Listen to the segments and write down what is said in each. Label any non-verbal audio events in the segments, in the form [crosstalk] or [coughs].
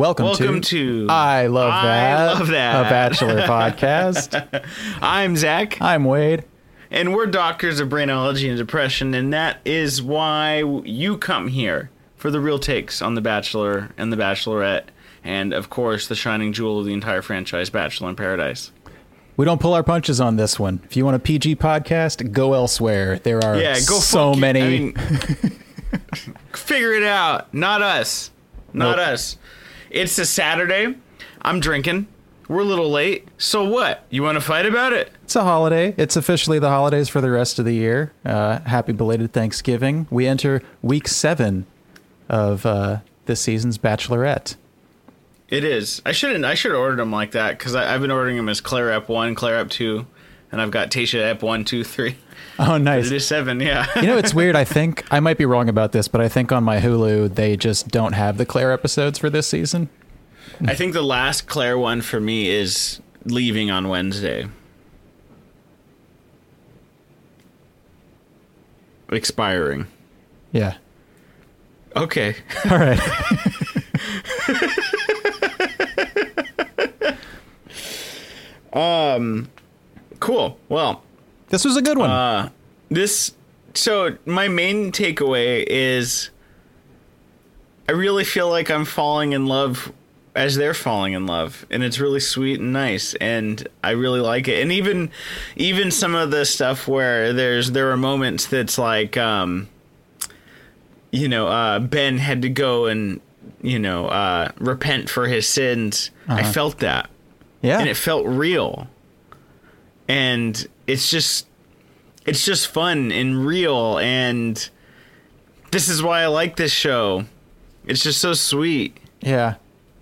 welcome, Welcome to, to I Love I That, Love That. a Bachelor podcast. [laughs] I'm Zach, I'm Wade. and we're doctors of brainology and depression, and that is why you come here for the real takes on The Bachelor and The Bachelorette, and of course, the shining jewel of the entire franchise, Bachelor in Paradise. We don't pull our punches on this one. If you want a PG podcast, go elsewhere. There are Yeah, go so many. I mean, [laughs] figure it out. Not us. Not Nope. us. It's a Saturday. I'm drinking. We're a little late. So what? You want to fight about it? it's a holiday. It's officially the holidays for the rest of the year. Uh, happy belated Thanksgiving. We enter week seven of uh, this season's Bachelorette. It is. I shouldn't. I should have ordered them like that because I've been ordering them as Claire Up one, Claire Up two, and I've got Tayshia Ep one, two, three. Oh, nice. It is seven. Yeah. You know, it's weird. I [laughs] think I might be wrong about this, but I think on my Hulu they just don't have the Claire episodes for this season. I think the last Claire one for me is leaving on Wednesday. Expiring. Yeah. Okay. All right. [laughs] [laughs] Um, Cool. Well, this was a good one. Uh, this so my main takeaway is I really feel like I'm falling in love as they're falling in love and it's really sweet and nice and I really like it. And even even some of the stuff where there's there are moments that's like um you know, uh Ben had to go and you know, uh repent for his sins. I Uh-huh. felt that yeah. and it felt real and it's just it's just fun and real and this is why i like this show it's just so sweet Yeah.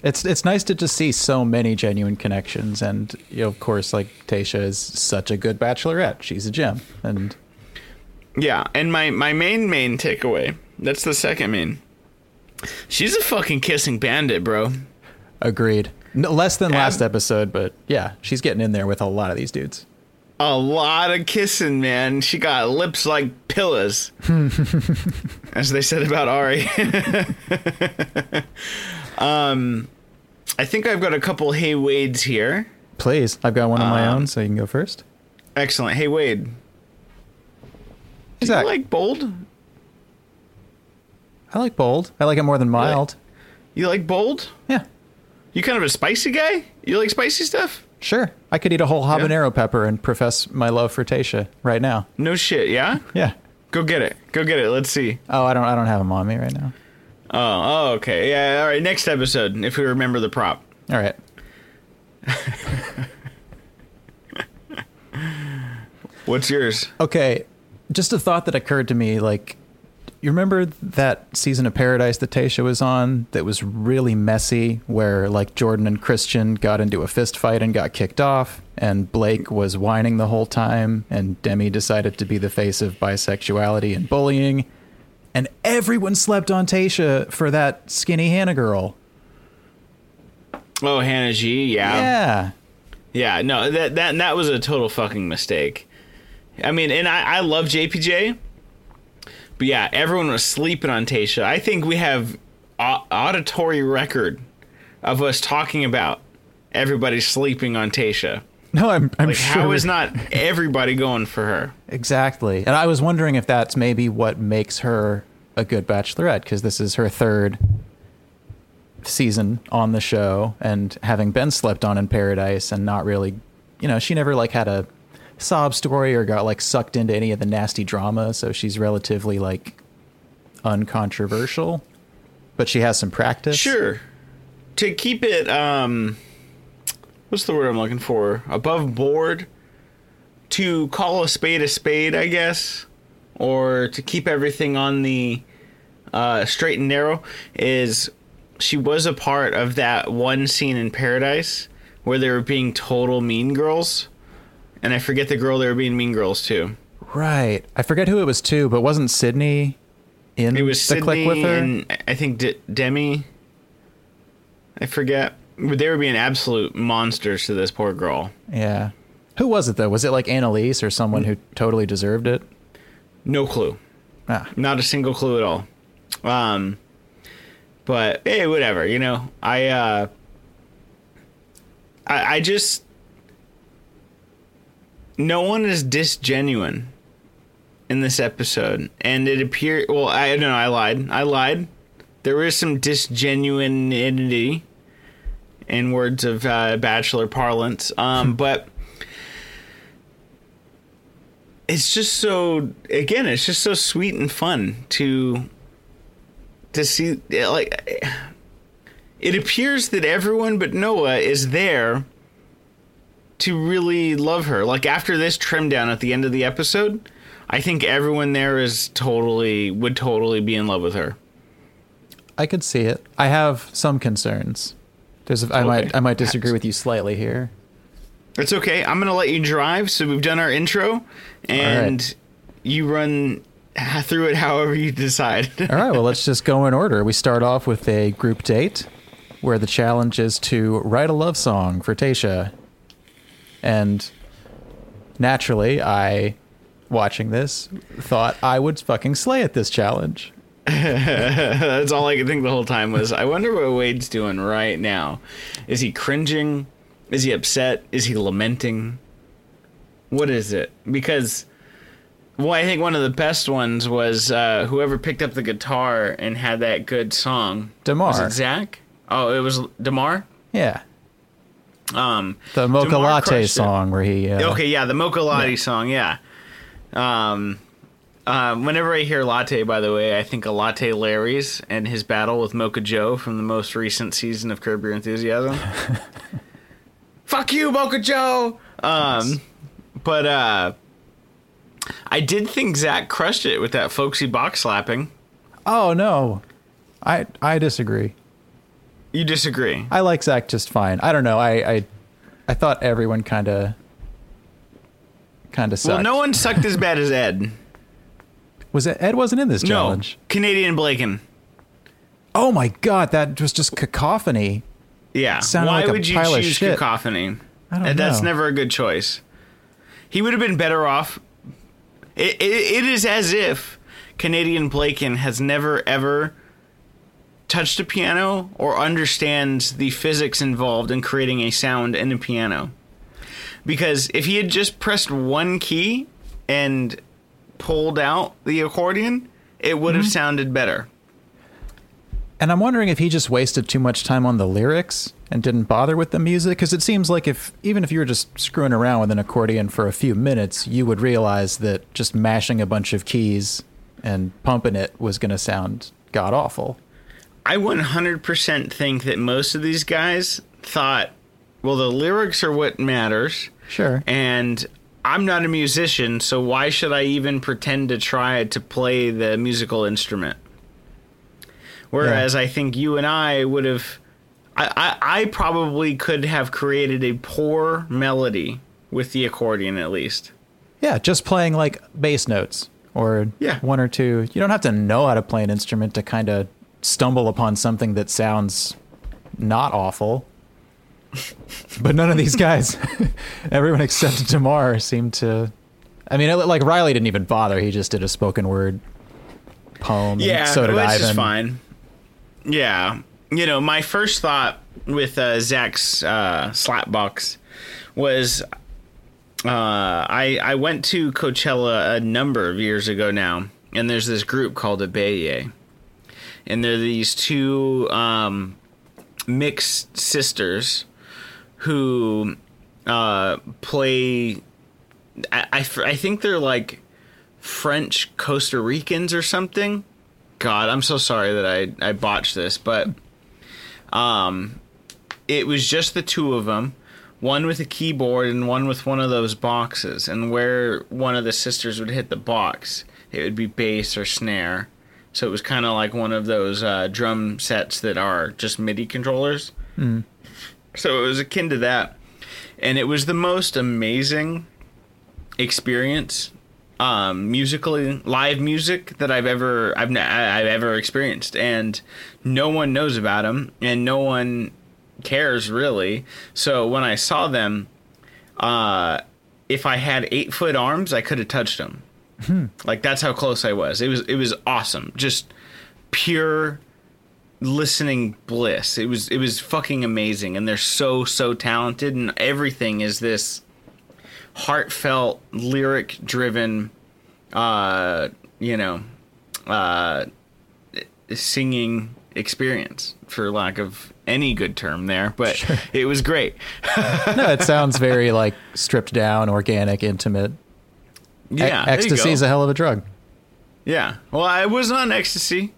It's it's nice to just see so many genuine connections and you know, of course like Tayshia is such a good bachelorette. She's a gem. And yeah and my my main main takeaway that's the second main she's a fucking kissing bandit bro agreed. No, less than last episode, but yeah, she's getting in there with a lot of these dudes. A lot of kissing man she got lips like pillars [laughs] as they said about ari [laughs] um i think i've got a couple hey wades here Please. I've got one of my Um, own, so you can go first. Excellent. Hey Wade, do Is you that like bold? I like bold. I like it more than mild. You like bold? Yeah. You kind of a spicy guy? You like spicy stuff? Sure. I could eat a whole habanero pepper and profess my love for Tayshia right now. No shit, yeah? Yeah. Go get it. Go get it. Let's see. Oh, I don't I don't have them on me right now. Oh, oh, okay. Yeah, all right. Next episode, if we remember the prop. All right. [laughs] What's yours? Okay, just a thought that occurred to me. Like, you remember that season of Paradise that Tayshia was on that was really messy, where like Jordan and Christian got into a fist fight and got kicked off, and Blake was whining the whole time, and Demi decided to be the face of bisexuality and bullying, and everyone slept on Tayshia for that skinny Hannah girl. Oh, Hannah G. Yeah. Yeah. Yeah, no, that that that was a total fucking mistake. I mean, and I I love JPJ, but yeah, everyone was sleeping on Tayshia. I think we have au- auditory record of us talking about everybody sleeping on Tasha. No, I'm I'm Like, sure. how is not everybody going for her? Exactly. And I was wondering if that's maybe what makes her a good bachelorette because this is her third season on the show and having been slept on in paradise and not really, you know, she never like had a sob story or got like sucked into any of the nasty drama, so she's relatively like uncontroversial, but she has some practice. Sure. To keep it, um, what's the word I'm looking for? Above board. To call a spade a spade, I guess, or to keep everything on the uh, straight and narrow is she was a part of that one scene in Paradise where they were being total mean girls, and I forget the girl they were being mean girls to. Right. I forget who it was to, but wasn't Sydney in It was the Sydney click with her? and I think De- Demi. I forget. But they were being absolute monsters to this poor girl. Yeah. Who was it though? Was it like Annalise or someone who totally deserved it? No clue. Ah, Not a single clue at all. Um, But hey, whatever. You know, I uh, I, I just no one is disgenuine in this episode, and it appeared. Well, I don't know. I lied. I lied. There is some disgenuinity, in words of uh, bachelor parlance. Um, but it's just so. Again, it's just so sweet and fun to to see. Like, it appears that everyone but Noah is there to really love her. Like after this trim down at the end of the episode, I think everyone there is totally would totally be in love with her. I could see it. I have some concerns. There's, I Okay. might, I might disagree with you slightly here. It's okay. I'm gonna let you drive. So we've done our intro, and right. you run [laughs] through it however you decide. All right, well, let's just go in order. We start off with a group date where the challenge is to write a love song for Tayshia. And naturally, I, watching this, thought I would fucking slay at this challenge. [laughs] That's all I could think the whole time was. I wonder what Wade's doing right now. Is he cringing? Is he upset? Is he lamenting? What is it? Because, well, I think one of the best ones was uh, whoever picked up the guitar and had that good song. Demar. Was it Zach? Oh, it was Demar. Yeah. Um, The Mocha Demar Latte song where he. Uh, Okay, yeah, the Mocha Latte song, yeah. Um, um, whenever I hear latte, by the way, I think of Latte Larry's and his battle with Mocha Joe from the most recent season of Curb Your Enthusiasm. [laughs] Fuck you, Mocha Joe. Um, but uh, I did think Zach crushed it with that folksy box slapping. Oh, no. I, I disagree. You disagree? I like Zach just fine. I don't know. I, I, I thought everyone kind of. Kind of sucked. Well, no one sucked as bad as Ed. Was it Ed wasn't in this challenge? No, Canadian Blaken. Oh my god, that was just cacophony. Yeah. Sounded Why like would you choose cacophony? I don't And That's never a good choice. He would have been better off. It, it, it is as if Canadian Blaken has never ever touched a piano or understands the physics involved in creating a sound in a piano. Because if he had just pressed one key and pulled out the accordion, it would have Mm-hmm. sounded better. And I'm wondering if he just wasted too much time on the lyrics and didn't bother with the music because it seems like if even if you were just screwing around with an accordion for a few minutes, you would realize that just mashing a bunch of keys and pumping it was going to sound god awful. I 100% think that most of these guys thought, well, the lyrics are what matters, Sure. and I'm not a musician, so why should I even pretend to try to play the musical instrument? Whereas I think you and I would have, I, I, I probably could have created a poor melody with the accordion at least. Yeah, just playing like bass notes or Yeah. one or two. You don't have to know how to play an instrument to kind of stumble upon something that sounds not awful. but none of these guys, [laughs] everyone except Demar, seemed to. I mean, like Riley didn't even bother. He just did a spoken word poem. Yeah, so did which Ivan. is fine. Yeah, you know, my first thought with uh, Zach's uh, slapbox was uh, I I went to Coachella a number of years ago now, and there's this group called Ibeyi, and they're these two um, mixed sisters who uh, play. I, I, I think they're like French Costa Ricans or something. God, I'm so sorry that I, I botched this, but um, it was just the two of them, one with a keyboard and one with one of those boxes. And where one of the sisters would hit the box, it would be bass or snare. So it was kind of like one of those uh, drum sets that are just MIDI controllers. So it was akin to that. And it was the most amazing experience um, musically live music that I've ever I've I've ever experienced, and no one knows about them, and no one cares really. So when I saw them, uh, if I had eight foot arms, I could have touched them. Like that's how close I was. It was it was awesome, just pure listening bliss. It was it was fucking amazing, and they're so so talented, and everything is this heartfelt, lyric driven, uh, you know, uh, singing experience, for lack of any good term there. But Sure. it was great. [laughs] no, it sounds very like stripped down, organic, intimate. E- Yeah, you ecstasy is a hell of a drug. Yeah. Well, I was on ecstasy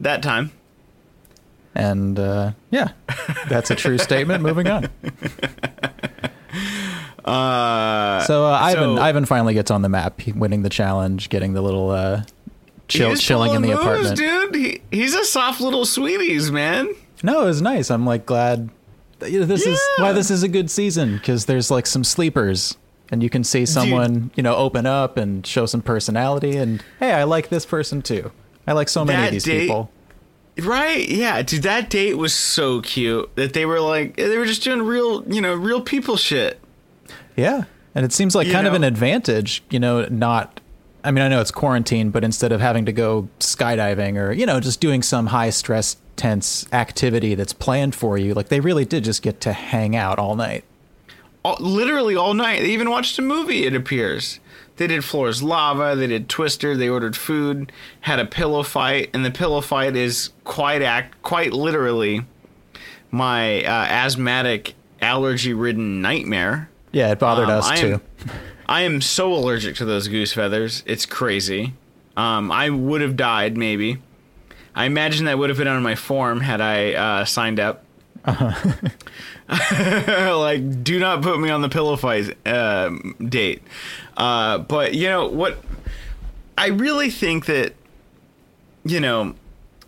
that time. And uh, yeah, that's a true statement. Moving on. [laughs] Uh, So uh, Ivan, so- Ivan finally gets on the map, winning the challenge, getting the little uh, chill, chilling in the moves, apartment. dude. He, he's a soft little sweeties, man. No, it was nice. I'm like glad. that, you know, This is why this is a good season because there's like some sleepers, and you can see someone you know open up and show some personality. And hey, I like this person too. I like so many of these date- people. Right? Yeah, dude. That date was so cute that they were like they were just doing real, you know, real people shit. Yeah, and it seems like You kind of an advantage. You know, not. I mean, I know it's quarantine, but instead of having to go skydiving or you know just doing some high stress, tense activity that's planned for you, like they really did just get to hang out all night. All, literally all night. They even watched a movie. It appears they did Floor's Lava. They did Twister. They ordered food. Had a pillow fight, and the pillow fight is quite act quite literally my uh, asthmatic, allergy-ridden nightmare. Yeah, it bothered Um, us I too. am, I am so allergic to those goose feathers. It's crazy. Um, I would have died maybe. I imagine that would have been on my form had I uh, signed up. [laughs] [laughs] like, do not put me on the pillow fight um, date. Uh, but you know what? I really think that you know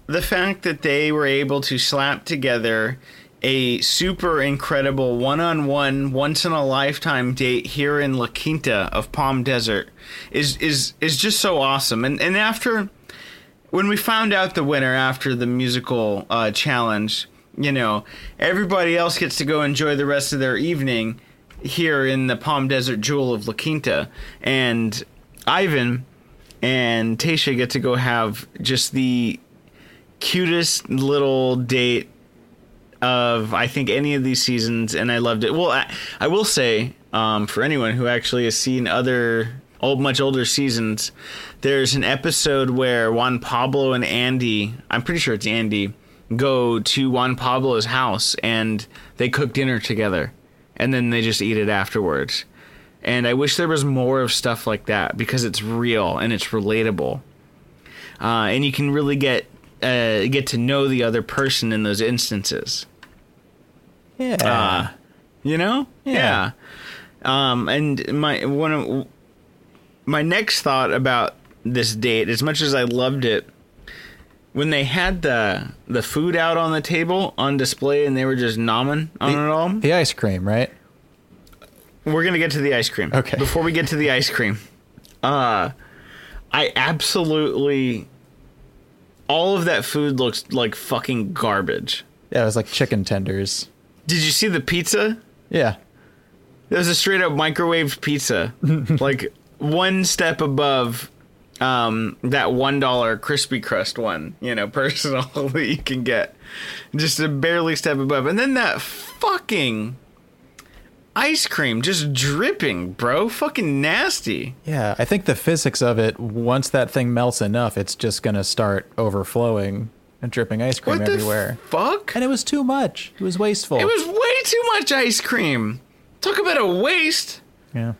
the fact that they were able to slap together a super incredible one-on-one once in a lifetime date here in La Quinta of Palm Desert is is is just so awesome and and after when we found out the winner after the musical uh, challenge you know everybody else gets to go enjoy the rest of their evening here in the Palm Desert jewel of La Quinta and Ivan and Tayshia get to go have just the cutest little date of I think any of these seasons, and I loved it. Well, I, I will say um, for anyone who actually has seen other old, much older seasons, there's an episode where Juan Pablo and Andi, I'm pretty sure it's Andi, go to Juan Pablo's house and they cook dinner together, and then they just eat it afterwards. And I wish there was more of stuff like that because it's real and it's relatable, uh, and you can really get uh, get to know the other person in those instances. Yeah. Uh, you know? Yeah. Yeah. Um, and my one of my next thought about this date, as much as I loved it, when they had the the food out on the table on display and they were just nomming on it all. the ice cream, right? We're gonna get to the ice cream. Okay. Before we get to the ice cream, uh, I absolutely all of that food looks like fucking garbage. Yeah, it was like chicken tenders. Did you see the pizza? Yeah. It was a straight up microwaved pizza, [laughs] like one step above um, that one dollar crispy crust one, you know, [laughs] personal that you can get, just a barely step above, and then that fucking ice cream just dripping, bro, fucking nasty. Yeah, I think the physics of it, once that thing melts enough, it's just going to start overflowing and dripping ice cream What everywhere. fuck? and it was too much. It was wasteful. It was way too much ice cream. Talk about a waste. yeah.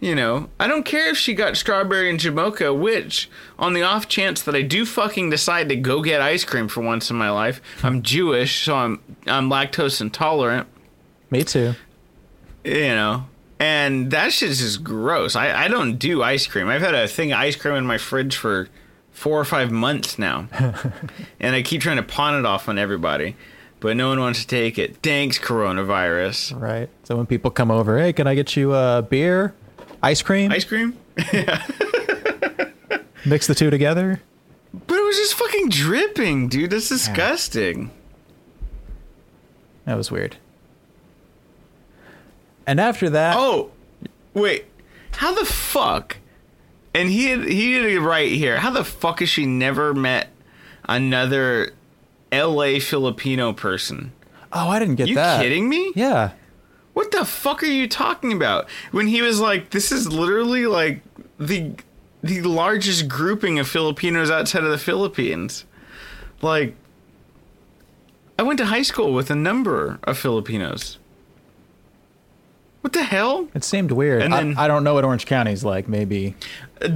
You know, I don't care if she got strawberry and Jamocha, which, on the off chance that I do fucking decide to go get ice cream for once in my life, I'm Jewish, so I'm I'm lactose intolerant. Me too. You know, and that shit's just gross. I I don't do ice cream. I've had a thing of ice cream in my fridge for four or five months now, [laughs] and I keep trying to pawn it off on everybody, but no one wants to take it. Thanks, coronavirus. Right. So when people come over, hey, can I get you a beer, ice cream? Ice cream? yeah. [laughs] Mix the two together. But it was just fucking dripping, dude. That's disgusting. That was weird. And after that, Oh, wait. How the fuck? And he had, he had it right here. How the fuck has she never met another LA Filipino person. Oh, I didn't get You that. You kidding me? Yeah. What the fuck are you talking about? When he was like, this is literally like the the largest grouping of Filipinos outside of the Philippines. Like I went to high school with a number of Filipinos. What the hell? It seemed weird. And I- then- I, don't know what Orange County's like. Maybe.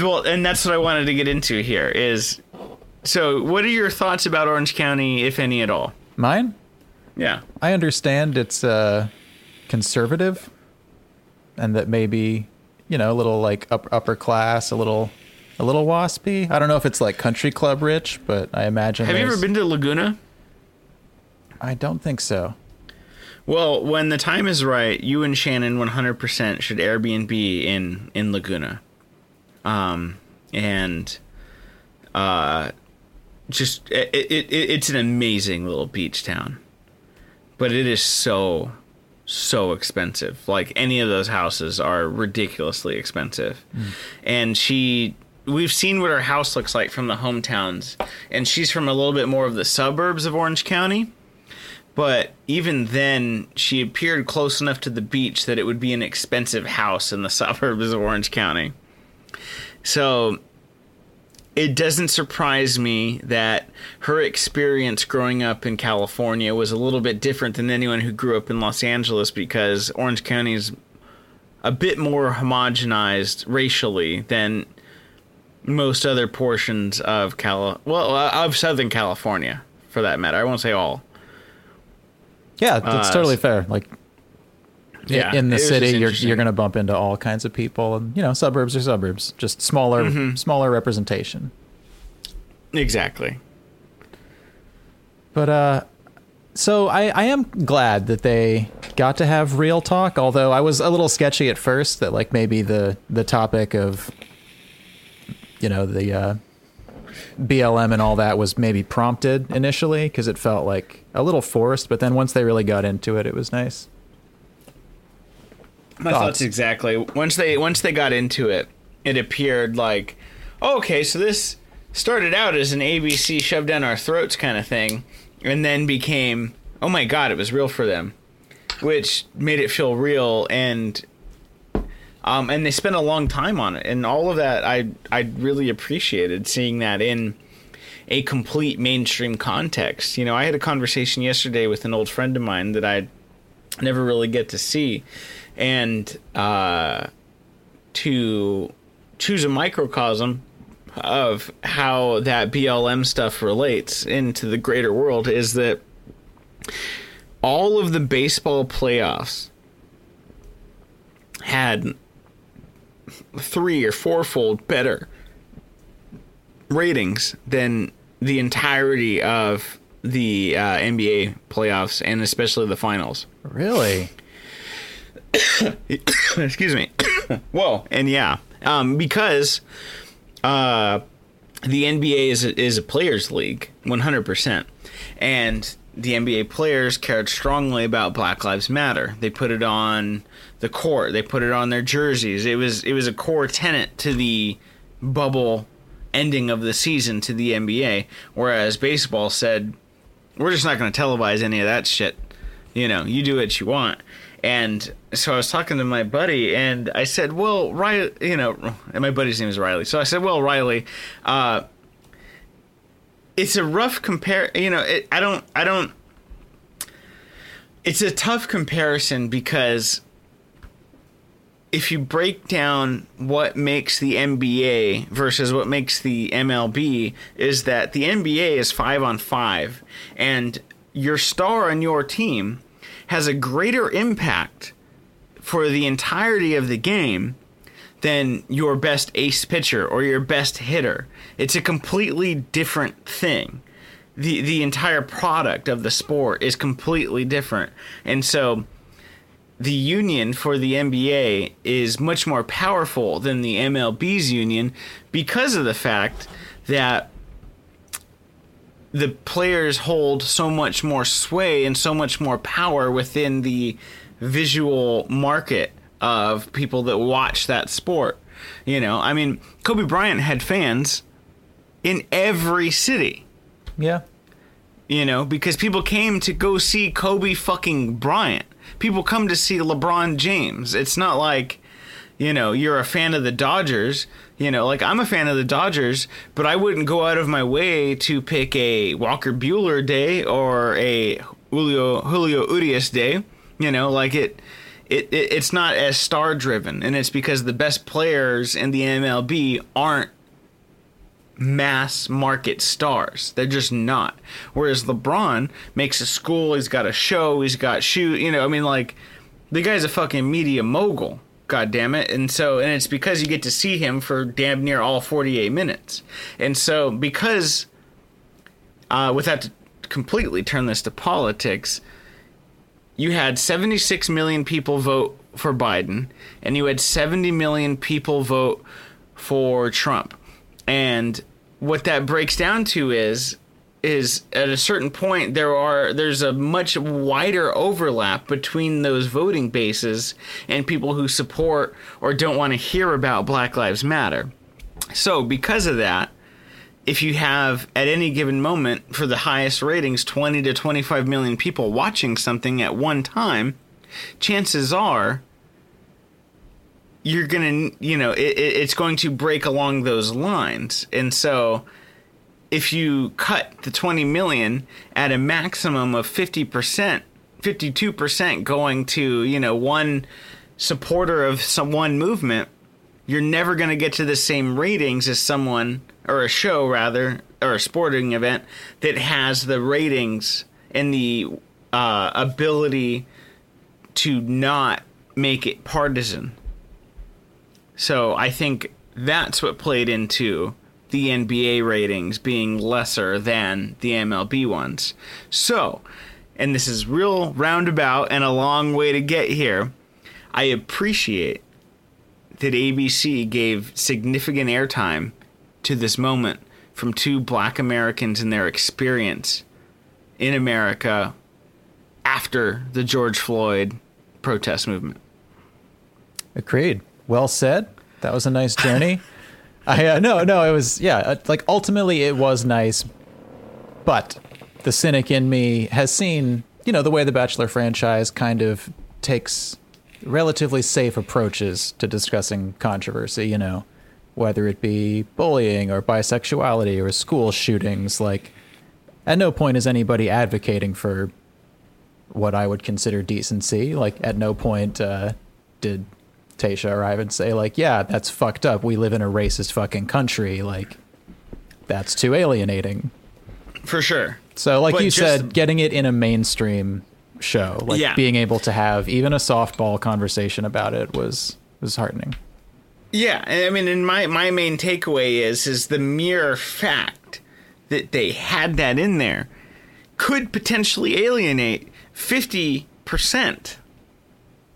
Well, and that's what I wanted to get into here is so what are your thoughts about Orange County, if any at all? Mine? Yeah. I understand it's uh, conservative, and that maybe you know a little like up, upper class, a little a little waspy. I don't know if it's like country club rich, but I imagine. Have you ever been to Laguna? I don't think so. Well, when the time is right, you and Shannon 100% should Airbnb in in Laguna. Um and uh just it, it, it it's an amazing little beach town. But it is so so expensive. Like any of those houses are ridiculously expensive. Hmm. And she we've seen what her house looks like from the hometowns and she's from a little bit more of the suburbs of Orange County but even then she appeared close enough to the beach that it would be an expensive house in the [laughs] suburbs of Orange County. So it doesn't surprise me that her experience growing up in California was a little bit different than anyone who grew up in Los Angeles because Orange County is a bit more homogenized racially than most other portions of Cali- well uh, of Southern California for that matter. I won't say all. Yeah, that's Uh, totally fair. Like Yeah, in the it city, you're you're going to bump into all kinds of people, and you know, suburbs are suburbs, just smaller Mm-hmm. smaller representation. Exactly. But uh so I, I am glad that they got to have real talk, although I was a little sketchy at first that like maybe the the topic of you know, the uh BLM and all that was maybe prompted initially because it felt like a little forced, but then once they really got into it, it was nice. My Thoughts? thoughts exactly. Once they once they got into it, it appeared like, oh, okay, so this started out as an ABC shoved down our throats kind of thing, and then became, oh my god, it was real for them, which made it feel real and. Um, and they spent a long time on it, and all of that I I really appreciated seeing that in a complete mainstream context. You know, I had a conversation yesterday with an old friend of mine that I never really get to see, and uh, to choose a microcosm of how that BLM stuff relates into the greater world is that all of the baseball playoffs had three or fourfold better ratings than the entirety of the uh, NBA playoffs and especially the finals. Really? [coughs] Excuse me. [coughs] Whoa, and yeah, um, because uh, the NBA is a, is a players' league, one hundred percent, and the NBA players cared strongly about Black Lives Matter. They put it on the court. They put it on their jerseys. It was it was a core tenet to the bubble ending of the season to the NBA. Whereas baseball said, "We're just not going to televise any of that shit." You know, you do what you want. And so I was talking to my buddy, and I said, "Well, Riley, you know," and my buddy's name is Riley. So I said, "Well, Riley, uh, it's a rough compare. You know, it, I don't, I don't. It's a tough comparison because if you break down what makes the NBA versus what makes the MLB, is that the NBA is five on five, and your star on your team has a greater impact for the entirety of the game than your best ace pitcher or your best hitter. It's a completely different thing. The the entire product of the sport is completely different. And so the union for the NBA is much more powerful than the MLB's union because of the fact that the players hold so much more sway and so much more power within the visual market of people that watch that sport. You know, I mean, Kobe Bryant had fans in every city. Yeah. You know, because people came to go see Kobe fucking Bryant. People come to see LeBron James. It's not like, you know, you're a fan of the Dodgers. You know, like I'm a fan of the Dodgers, but I wouldn't go out of my way to pick a Walker Buehler day or a Julio Julio Urias day. You know, like it, it, it it's not as star driven, and it's because the best players in the MLB aren't mass market stars. They're just not. Whereas LeBron makes a school, he's got a show, he's got shoot, you know, I mean like the guy's a fucking media mogul. God damn it. And so and it's because you get to see him for damn near all 48 minutes. And so because uh without to completely turn this to politics, you had 76 million people vote for Biden and you had 70 million people vote for Trump. And what that breaks down to is is at a certain point there are there's a much wider overlap between those voting bases and people who support or don't want to hear about Black Lives Matter. So because of that, if you have at any given moment for the highest ratings 20 to 25 million people watching something at one time, chances are you're gonna you know it, it's going to break along those lines and so if you cut the 20 million at a maximum of 50% 52% going to you know one supporter of some one movement you're never going to get to the same ratings as someone or a show rather or a sporting event that has the ratings and the uh, ability to not make it partisan. So I think that's what played into the NBA ratings being lesser than the MLB ones. So, and this is real roundabout and a long way to get here. I appreciate that ABC gave significant airtime to this moment from two black Americans and their experience in America after the George Floyd protest movement. Agreed well said. That was a nice journey. [laughs] I uh, no no it was yeah uh, like ultimately it was nice, but the cynic in me has seen you know the way the Bachelor franchise kind of takes relatively safe approaches to discussing controversy. You know, whether it be bullying or bisexuality or school shootings. Like, at no point is anybody advocating for what I would consider decency. Like, at no point uh, did Tayshia arrive and say like, "Yeah, that's fucked up. We live in a racist fucking country. Like, that's too alienating." For sure. So, like but you just, said, getting it in a mainstream show, like yeah. being able to have even a softball conversation about it was was heartening. Yeah, I mean, and my my main takeaway is is the mere fact that they had that in there could potentially alienate fifty percent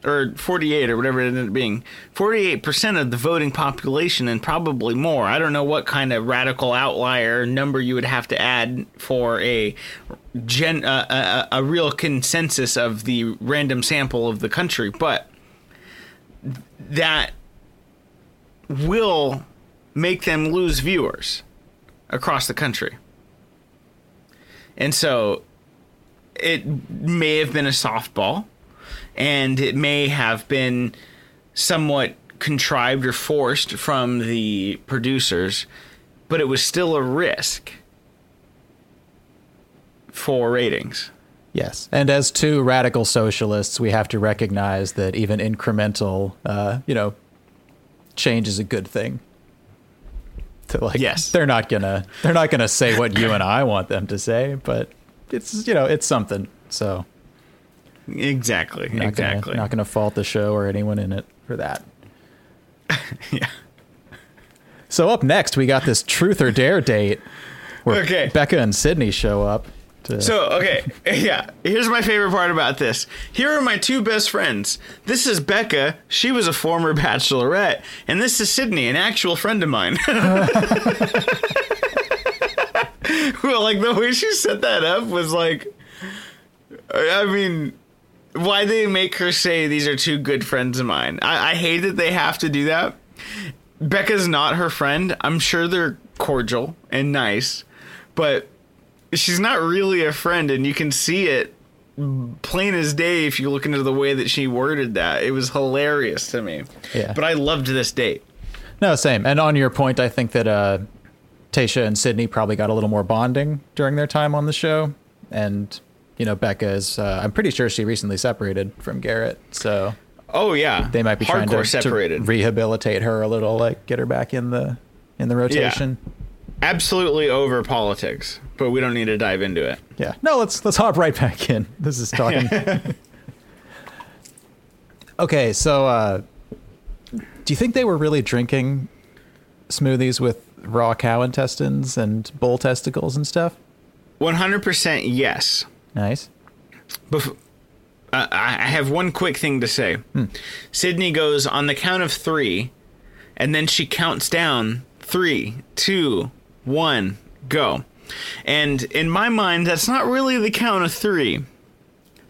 or 48 or whatever it ended up being 48% of the voting population and probably more. I don't know what kind of radical outlier number you would have to add for a gen uh, a, a real consensus of the random sample of the country but that will make them lose viewers across the country. And so it may have been a softball and it may have been somewhat contrived or forced from the producers, but it was still a risk for ratings. Yes, and as two radical socialists, we have to recognize that even incremental, uh, you know, change is a good thing. To like, yes, they're not gonna they're not gonna say what you and I want them to say, but it's you know it's something. So Exactly. Not exactly. Gonna, not going to fault the show or anyone in it for that. [laughs] yeah. So up next, we got this truth or dare date where okay. Becca and Sydney show up. To... So okay, [laughs] yeah. Here's my favorite part about this. Here are my two best friends. This is Becca. She was a former bachelorette, and this is Sydney, an actual friend of mine. [laughs] well, like the way she set that up was like, I mean why they make her say these are two good friends of mine. I, I hate that they have to do that. Becca's not her friend. I'm sure they're cordial and nice, but she's not really a friend, and you can see it plain as day if you look into the way that she worded that. It was hilarious to me. Yeah. But I loved this date. No, same. And on your point, I think that uh, Tayshia and Sydney probably got a little more bonding during their time on the show. And, you know, Becca is, uh, I'm pretty sure she recently separated from Garrett. So Oh yeah, they might be trying to, hardcore separated. to rehabilitate her a little, like get her back in the in the rotation. Absolutely over politics, but we don't need to dive into it. Yeah. No, let's let's hop right back in. This is talking. [laughs] okay, so uh, do you think they were really drinking smoothies with raw cow intestines and bull testicles and stuff? One hundred percent yes. Nice. Bef- uh, I I have one quick thing to say. Sydney goes on the count of three, and then she counts down three, two, one, go. And in my mind, that's not really the count of three.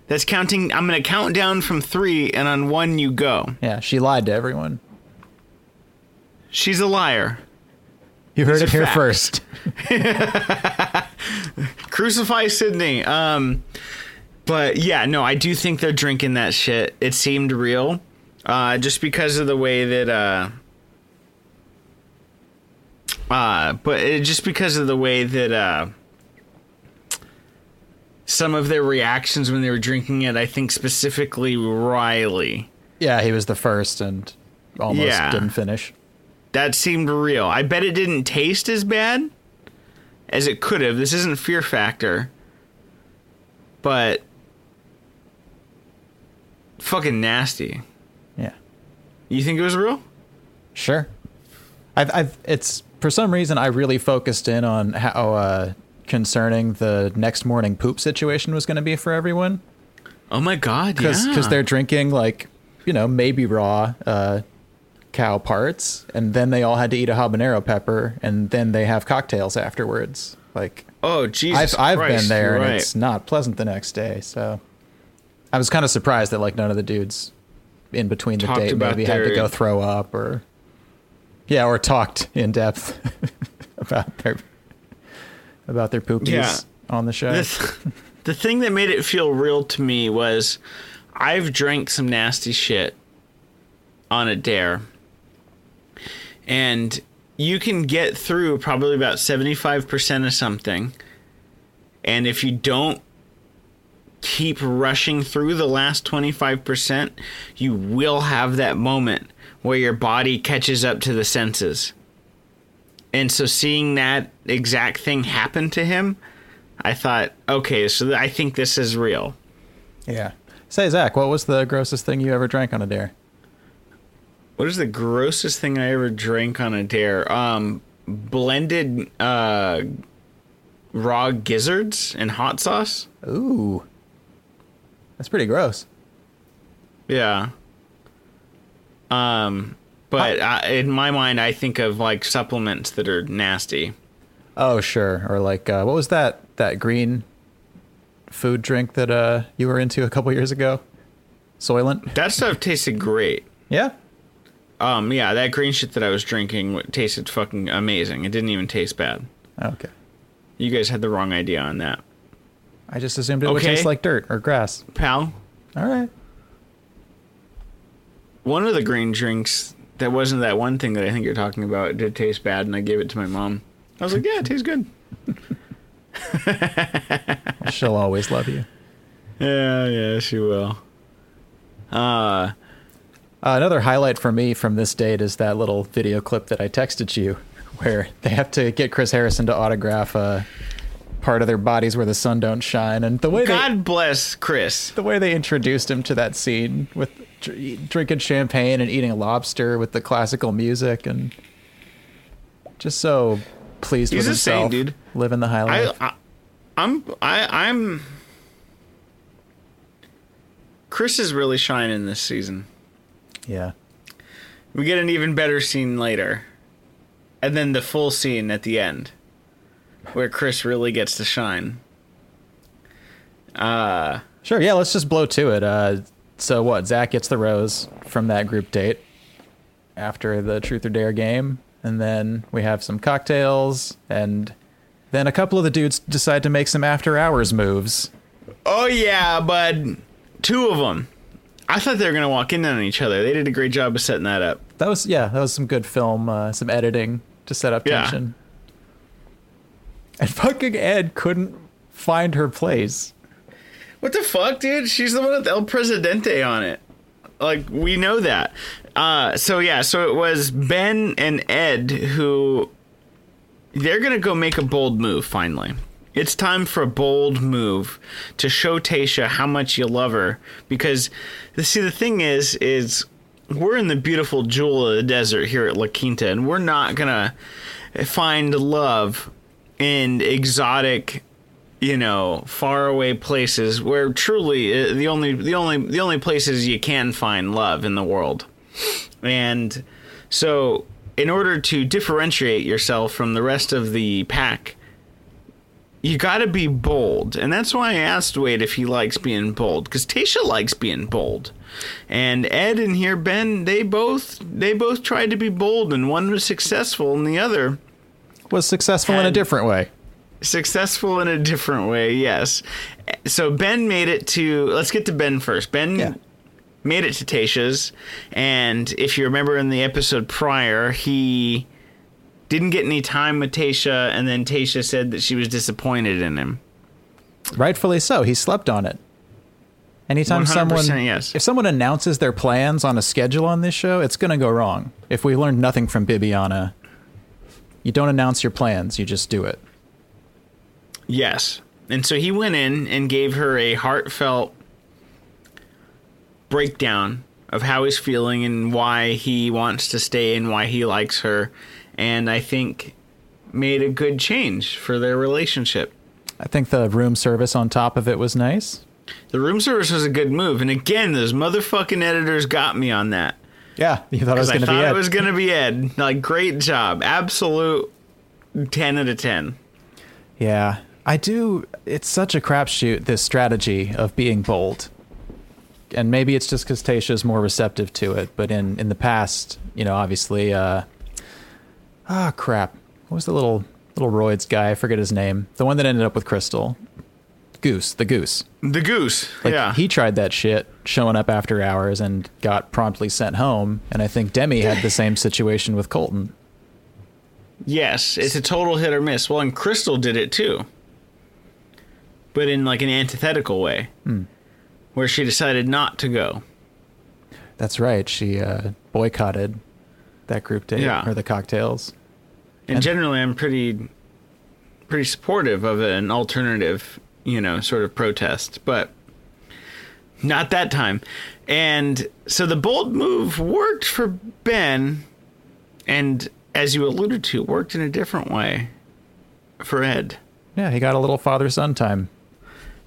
That's counting. I'm going to count down from three, and on one, you go. Yeah, she lied to everyone. She's a liar. You heard it here facts. first. [laughs] Crucify Sydney. Um, but yeah, no, I do think they're drinking that shit. It seemed real, uh, just because of the way that. Uh, uh, but it, just because of the way that uh, some of their reactions when they were drinking it, I think specifically Riley. Yeah, he was the first and almost Yeah. didn't finish. That seemed real. I bet it didn't taste as bad as it could have. This isn't Fear Factor. But fucking nasty. Yeah. You think it was real? Sure. I've, I've, it's for some reason I really focused in on how uh, concerning the next morning poop situation was going to be for everyone Oh my god, because yeah. they're drinking like you know maybe raw uh, cow parts and then they all had to eat a habanero pepper and then they have cocktails afterwards. Like Oh Jesus I've I've been there you're and it's not pleasant the next day. So I was kind of surprised that like none of the dudes in between the Talked date maybe had to go throw up or yeah, or talked in depth [laughs] about their about their poopies Yeah. on the show. the, th- the thing that made it feel real to me was I've drank some nasty shit on a dare. And you can get through probably about 75% of something. And if you don't keep rushing through the last 25%, you will have that moment where your body catches up to the senses. And so seeing that exact thing happen to him, I thought, okay, so I think this is real. yeah. Say Zach, what was the grossest thing you ever drank on a dare? What is the grossest thing I ever drank on a dare? Um, blended uh, raw gizzards and hot sauce. Ooh. That's pretty gross. Yeah. Um, but I, in my mind, I think of like supplements that are nasty. Oh, sure. Or like uh, what was that that green food drink that uh you were into a couple years ago? Soylent? That stuff tasted great. Yeah. Um, yeah, that green shit that I was drinking tasted fucking amazing. It didn't even taste bad. Okay. You guys had the wrong idea on that, I just assumed it would Okay. taste like dirt or grass. pal. All right. One of the green drinks that wasn't that one thing that I think you're talking about did taste bad, and I gave it to my mom. I was like, "Yeah, it tastes good." [laughs] She'll always love you. Yeah, yeah, she will. Uh, Uh, another highlight for me from this date is that little video clip that I texted you, [laughs] where they have to get Chris Harrison to autograph a part of their bodies where the sun don't shine, and the way they God bless Chris. the way they introduced him to that scene with dr- drinking champagne and eating a lobster with the classical music and just so pleased He's with himself, dude. living the high I, I, I'm, I, I'm. Chris is really shining this season. Yeah, We get an even better scene later. And then the full scene at the end. Where Chris really gets to shine. Uh sure. Yeah, let's just blow to it. Uh, so what? Zach gets the rose from that group date after the Truth or Dare game, and then we have some cocktails and Then a couple of the dudes decide to make some after hours moves. Oh yeah, bud. Two of them. I thought they were gonna walk in on each other. They did a great job of setting that up. That was yeah, that was some good film, uh, some editing to set up Yeah. tension. And fucking Ed couldn't find her place. What the fuck, dude? She's the one with El Presidente on it. Like we know that. Uh, so yeah, so it was Ben and Ed who they're gonna go make a bold move finally. It's time for a bold move to show Tayshia how much you love her. Because see the thing is is we're in the beautiful jewel of the desert here at La Quinta and we're not gonna find love in exotic you know faraway places where truly uh, the only the only the only places you can find love in the world. And so in order to differentiate yourself from the rest of the pack you got to be bold and that's why i asked wade if he likes being bold because tayshia likes being bold and ed and here ben they both they both tried to be bold and one was successful and the other Was successful in a different way. successful in a different way yes so ben made it to let's get to ben first ben Yeah. made it to tayshia's and if you remember in the episode prior he didn't get any time with tayshia and then tayshia said that she was disappointed in him Rightfully so. He slept on it. Anytime someone yes. if someone announces their plans on a schedule on this show, it's going to go wrong. If we learned nothing from Bibiana, you don't announce your plans, you just do it. Yes. And so he went in and gave her a heartfelt breakdown of how he's feeling and why he wants to stay and why he likes her. And I think made a good change for their relationship. I think the room service on top of it was nice. The room service was a good move. And again, those motherfucking editors got me on that. Yeah, you thought it was going to thought be it Ed. was going to be Ed. Like, great job. Absolute 10 out of 10. Yeah, I do. It's such a crapshoot, this strategy of being bold. And maybe it's just because Tayshia's more receptive to it. But in, in the past, you know, obviously, uh, ah, crap. What was the little little roids guy? I forget his name. The one that ended up with Crystal. Goose, the goose. The goose. Like yeah. he tried that shit, showing up after hours and got promptly sent home. And I think Demi had the same situation with Colton. Yes, it's a total hit or miss. Well, and Crystal did it too, but in like an antithetical way, Hmm. where she decided not to go. That's right. She uh, boycotted that group date Yeah. or the cocktails. And And- generally, I'm pretty, pretty supportive of an alternative, you know, sort of protest, but not that time. And so the bold move worked for Ben, and as you alluded to, worked in a different way for Ed. Yeah, he got a little father son time.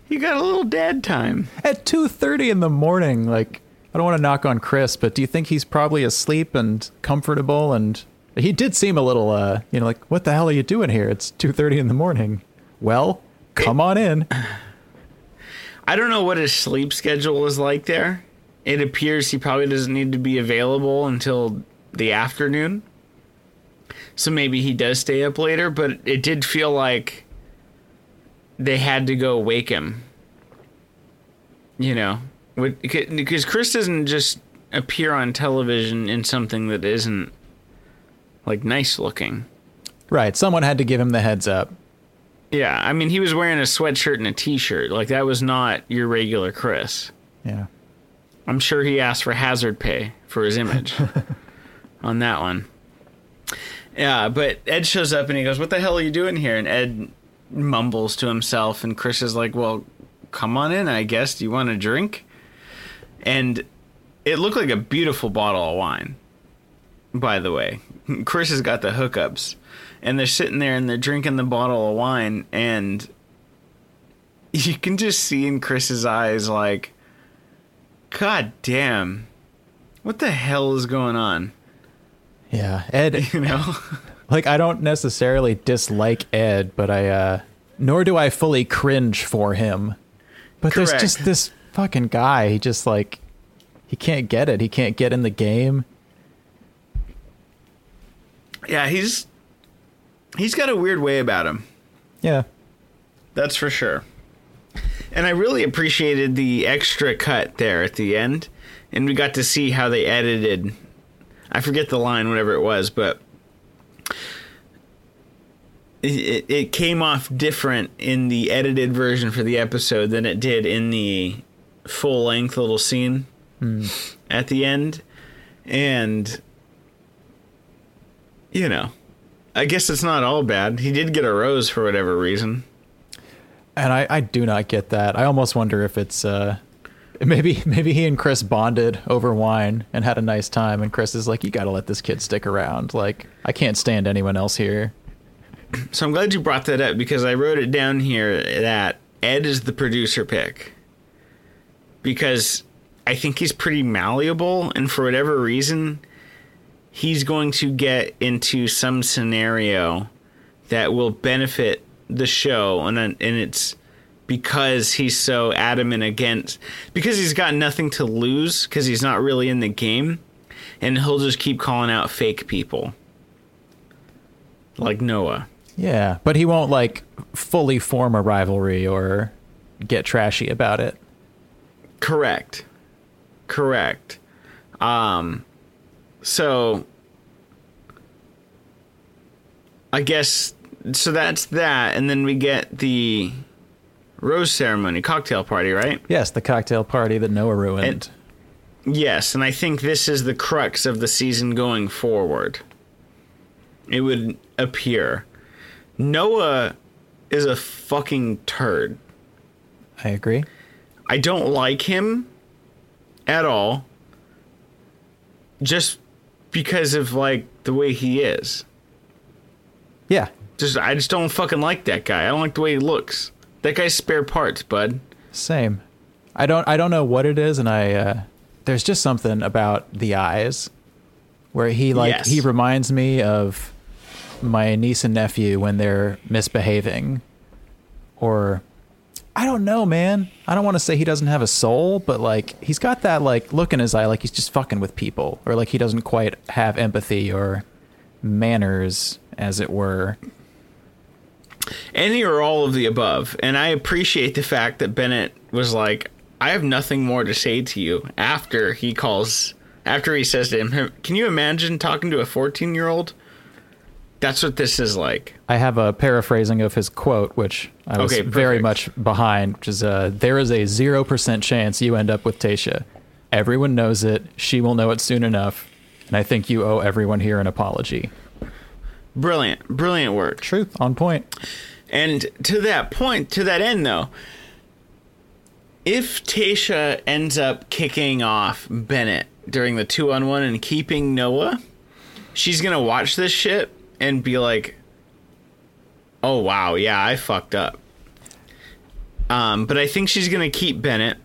He got a little dad time. at 2.30 in the morning like i don't want to knock on chris but do you think he's probably asleep and comfortable and he did seem a little uh you know like what the hell are you doing here it's 2.30 in the morning well come on in I don't know what his sleep schedule is like there. It appears he probably doesn't need to be available until the afternoon. So maybe he does stay up later, but it did feel like they had to go wake him. You know, because Chris doesn't just appear on television in something that isn't like nice looking. right someone had to give him the heads up Yeah, I mean, he was wearing a sweatshirt and a t-shirt. Like that was not your regular Chris. yeah I'm sure he asked for hazard pay for his image [laughs] on that one. Yeah, but Ed shows up and he goes, "What the hell are you doing here?" And Ed mumbles to himself, and Chris is like, "Well, come on in, I guess. Do you want a drink?" And it looked like a beautiful bottle of wine. By the way, Chris has got the hookups, and they're sitting there and they're drinking the bottle of wine, and you can just see in Chris's eyes like God damn. What the hell is going on? yeah ed [laughs] You know? like i don't necessarily dislike ed but i uh nor do i fully cringe for him but there's just this fucking guy he just like he can't get it he can't get in the game yeah, he's he's got a weird way about him. Yeah. That's for sure. And I really appreciated the extra cut there at the end. And we got to see how they edited. I forget the line, whatever it was, but it, it came off different in the edited version for the episode than it did in the full length little scene hmm. at the end. And, you know, I guess it's not all bad. He did get a rose for whatever reason. And I, I do not get that. I almost wonder if it's uh maybe [laughs] maybe he and Chris bonded over wine and had a nice time and Chris is like, You gotta let this kid stick around. Like, I can't stand anyone else here. So I'm glad you brought that up because I wrote it down here that Ed is the producer pick. Because I think he's pretty malleable, and for whatever reason, he's going to get into some scenario that will benefit the show, and and it's because he's so adamant against because he's got nothing to lose because he's not really in the game, and he'll just keep calling out fake people like Noah. Yeah. But he won't like fully form a rivalry or get trashy about it. Correct. Correct. Um so I guess so that's that and then we get the rose ceremony cocktail party, right? Yes, the cocktail party that Noah ruined. Yes, and I think this is the crux of the season going forward. It would appear Noah is a fucking turd. I agree. I don't like him at all. Just because of like the way he is. Yeah. Just I just don't fucking like that guy. I don't like the way he looks. That guy's spare parts, bud. Same. I don't I don't know what it is and I uh there's just something about the eyes where he like Yes. he reminds me of my niece and nephew when they're misbehaving or I don't know, man. I don't want to say he doesn't have a soul, but like he's got that like look in his eye like he's just fucking with people or like he doesn't quite have empathy or manners as it were. Any or all of the above. And I appreciate the fact that Bennett was like, I have nothing more to say to you after he calls after he says to him, Can you imagine talking to a fourteen year old? That's what this is like. I have a paraphrasing of his quote, which I was Okay, very much behind, which is uh, There is a 0% chance you end up with Tayshia. Everyone knows it. She will know it soon enough. And I think you owe everyone here an apology. Brilliant. Brilliant work. Truth on point. And to that point, to that end, though, if Tayshia ends up kicking off Bennett during the two on one and keeping Noah, she's going to watch this shit and be like, oh, wow, yeah, I fucked up. Um, but I think she's going to keep Bennett.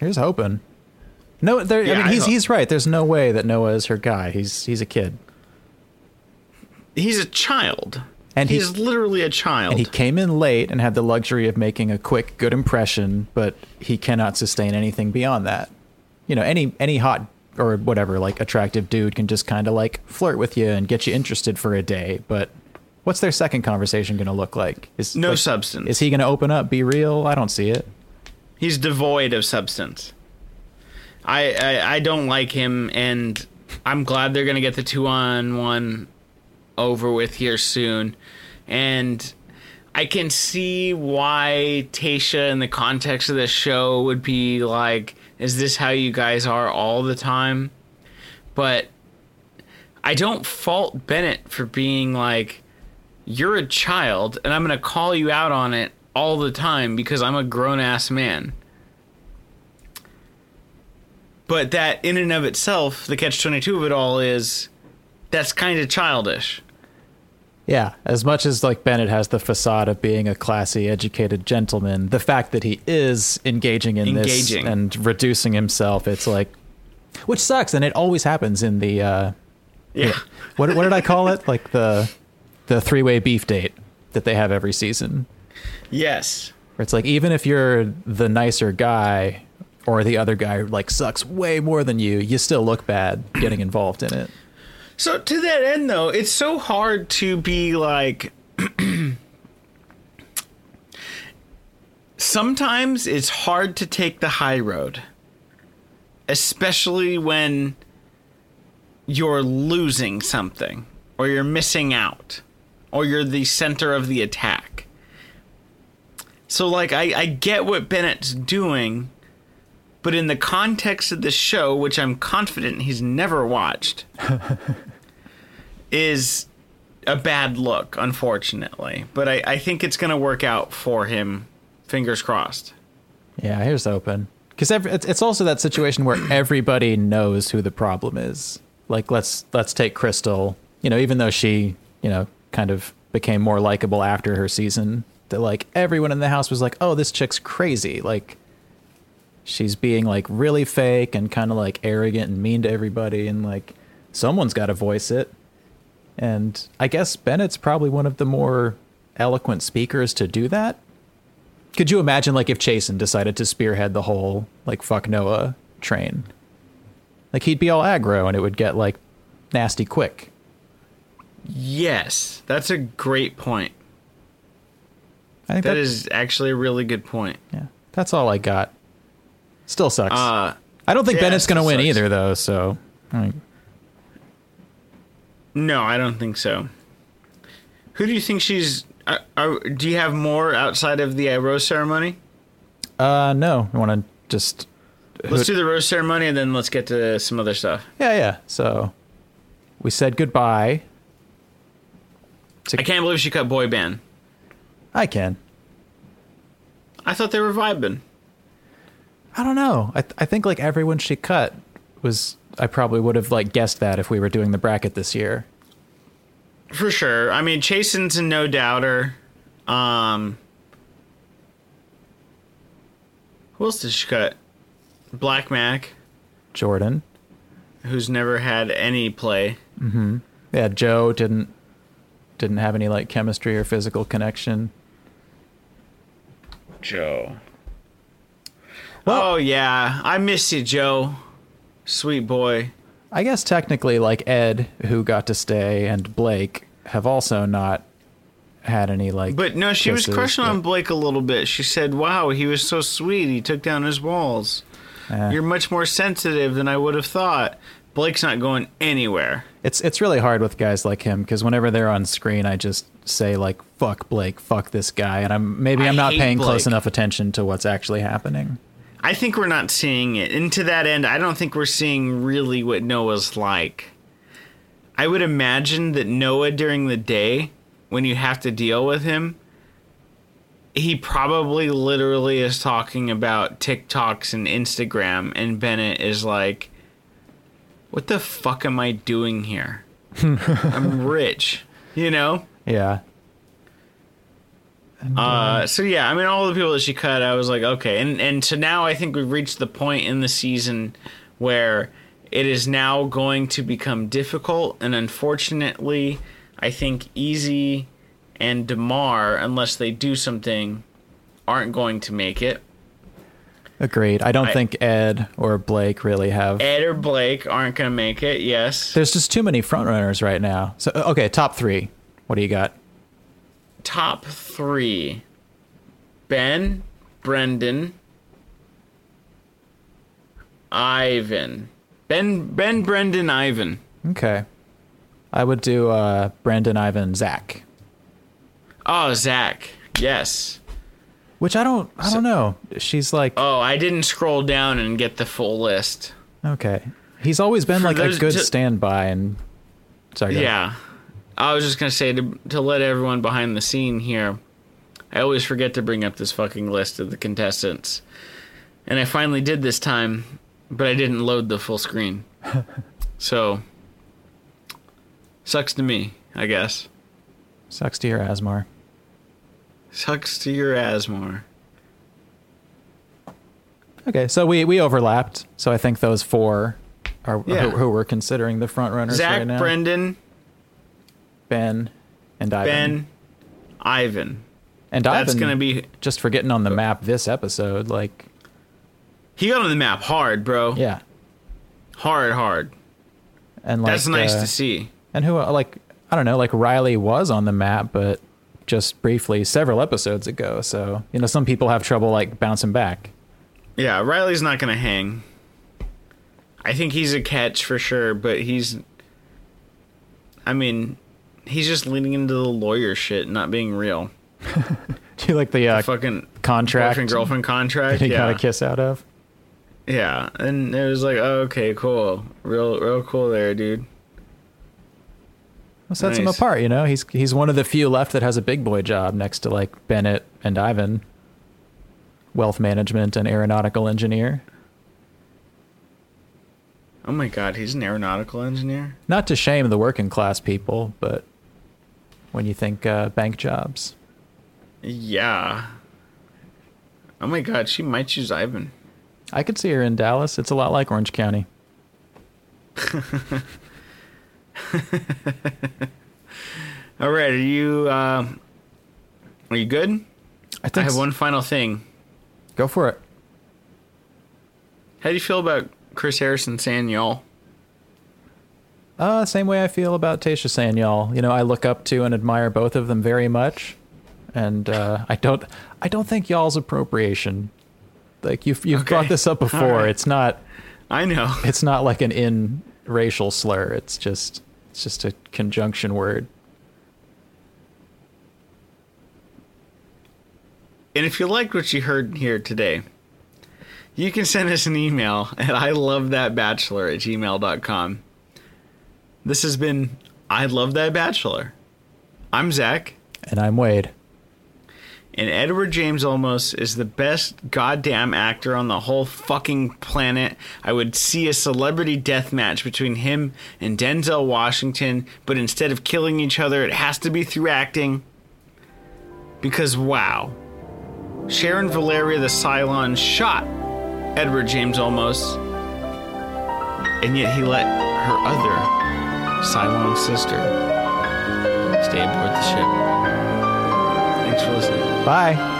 Here's hoping. No, there, Yeah, I mean, I he's, hope- he's right. There's no way that Noah is her guy. He's, he's a kid. He's a child. And he's he's- literally a child. And he came in late and had the luxury of making a quick, good impression, but he cannot sustain anything beyond that. You know, any any hot or whatever, like attractive dude can just kind of like flirt with you and get you interested for a day, but what's their second conversation going to look like? Is No like, substance. Is he going to open up, be real? I don't see it. He's devoid of substance. I, I I don't like him, and I'm glad they're gonna get the two on one over with here soon. And I can see why Tayshia, in the context of this show, would be like, "Is this how you guys are all the time?" But I don't fault Bennett for being like, "You're a child, and I'm gonna call you out on it." all the time because I'm a grown ass man. But that, in and of itself, the catch 22 of it all is that's kind of childish. Yeah, as much as like Bennett has the facade of being a classy, educated gentleman, the fact that he is engaging in Engaging. this and reducing himself, it's like, which sucks, and it always happens in the uh, Yeah. what what did I call it? Like the the three way beef date that they have every season. Yes. Where it's like even if you're the nicer guy or the other guy like sucks way more than you, you still look bad getting involved in it. So, to that end, though, it's so hard to be like, sometimes it's hard to take the high road, especially when you're losing something or you're missing out or you're the center of the attack. So, like, I, I get what Bennett's doing, but in the context of the show, which I'm confident he's never watched, [laughs] is a bad look, unfortunately. But I, I think it's going to work out for him. Fingers crossed. Yeah, here's open. Because it's, also that situation where everybody knows who the problem is. Like let's let's take Crystal. You know, even though she you know kind of became more likable after her season, that like everyone in the house was like, oh, this chick's crazy. Like she's being like really fake and kind of like arrogant and mean to everybody, and like someone's got to voice it. And I guess Bennett's probably one of the more eloquent speakers to do that. Could you imagine like if Chasen decided to spearhead the whole like fuck Noah train? Like he'd be all aggro and it would get like nasty quick. Yes, that's a great point. I think that is actually a really good point. Yeah, that's all I got. Still sucks. Uh, I don't think yeah, Bennett's going to win sucks. either, though. So, I- no, I don't think so. Who do you think she's? Uh, uh, do you have more outside of the uh, rose ceremony? uh, no, I want to just. Let's do the rose ceremony and then let's get to some other stuff. Yeah, yeah. So, we said goodbye. I can't believe she cut boy band. I can. I thought they were vibing. I don't know. I th- I think like everyone she cut was. I probably would have like guessed that if we were doing the bracket this year. For sure. I mean, Chasen's a no doubter. Um, who else did she cut? Black Mac, Jordan. who's never had any play. Mm-hmm. Yeah, Joe didn't didn't have any like chemistry or physical connection. Joe. Well- oh yeah, I miss you, Joe. Sweet boy. I guess technically, like Ed, who got to stay, and Blake have also not had any like. But no, she was crushing but- on Blake a little bit. She said, "Wow, he was so sweet. He took down his walls. Eh. You're much more sensitive than I would have thought." Blake's not going anywhere. It's it's really hard with guys like him because whenever they're on screen, I just say like "fuck Blake," "fuck this guy," and I'm maybe I I'm not hate paying close enough attention to what's actually happening. I think we're not seeing it. And to that end, I don't think we're seeing really what Noah's like. I would imagine that Noah during the day, when you have to deal with him, he probably literally is talking about TikToks and Instagram, and Bennett is like, What the fuck am I doing here? [laughs] I'm rich. You know? Yeah, Uh, so yeah, I mean, all the people that she cut, I was like, okay, and and so now I think we've reached the point in the season where it is now going to become difficult, and unfortunately, I think Eazy and Demar, unless they do something, aren't going to make it. agreed. I don't I- think Ed or Blake really have. Ed or Blake aren't going to make it. Yes, There's just too many frontrunners right now. So uh, okay, top three. What do you got? Top three: Ben, Brendan, Ivan. Ben, Ben, Brendan, Ivan. Okay, I would do uh, Brandon, Ivan, Zach. Oh, Zach. Yes. Which I don't. I don't know. She's like Oh, I didn't scroll down and get the full list. okay. He's always been For like a good standby and. Sorry. go ahead. I was just gonna say to to let everyone behind the scene here. I always forget to bring up this fucking list of the contestants, and I finally did this time, but I didn't load the full screen. [laughs] so sucks to me, I guess. Sucks to your Asmar. Sucks to your Asmar. Okay, so we we overlapped. So I think those four are Yeah. who, who we're considering the front runners Zach, right now. Brendan, Ben, and Ivan. Ben, Ivan. and That's Ivan gonna be. just for getting on the map this episode. Like, He got on the map hard, bro. yeah, Hard, hard. and like That's nice uh, to see. And who like I don't know, like Riley was on the map, but just briefly several episodes ago. So, you know, some people have trouble like bouncing back. Yeah, Riley's not going to hang. I think he's a catch for sure, but he's. I mean, he's just leaning into the lawyer shit, and not being real. [laughs] Do you like the, uh, Fucking contract boyfriend girlfriend contract. [laughs] he yeah, got a kiss out of? yeah, and it was like, oh, okay, cool, real, real cool there, dude. What sets him apart? You know, he's he's one of the few left that has a big boy job next to like Bennett and Ivan, wealth management and aeronautical engineer. Oh my god, he's an aeronautical engineer. Not to shame the working class people, but when you think uh, bank jobs, Yeah. Oh my god, she might choose Ivan. I could see her in Dallas. It's a lot like Orange County. [laughs] All right, are you? Uh, are you good? I I have s- one final thing. Go for it. How do you feel about Chris Harrison saying y'all? Uh, same way I feel about Tayshia saying y'all. You know, I look up to and admire both of them very much, and uh, I don't, I don't think y'all's appropriation. Like you've you've Okay. brought this up before. Right. It's not, I know. it's not like an in racial slur. It's just, it's just a conjunction word. And if you liked what you heard here today, you can send us an email at I love that bachelor at gmail.com. This has been I Love That Bachelor. I'm Zach, And I'm Wade. and Edward James Olmos is the best goddamn actor on the whole fucking planet. I would see a celebrity death match between him and Denzel Washington, but instead of killing each other, it has to be through acting. Because wow. Sharon Valerii the Cylon shot Edward James Olmos, and yet he let her other Cylon sister stay aboard the ship. Thanks for listening. Bye.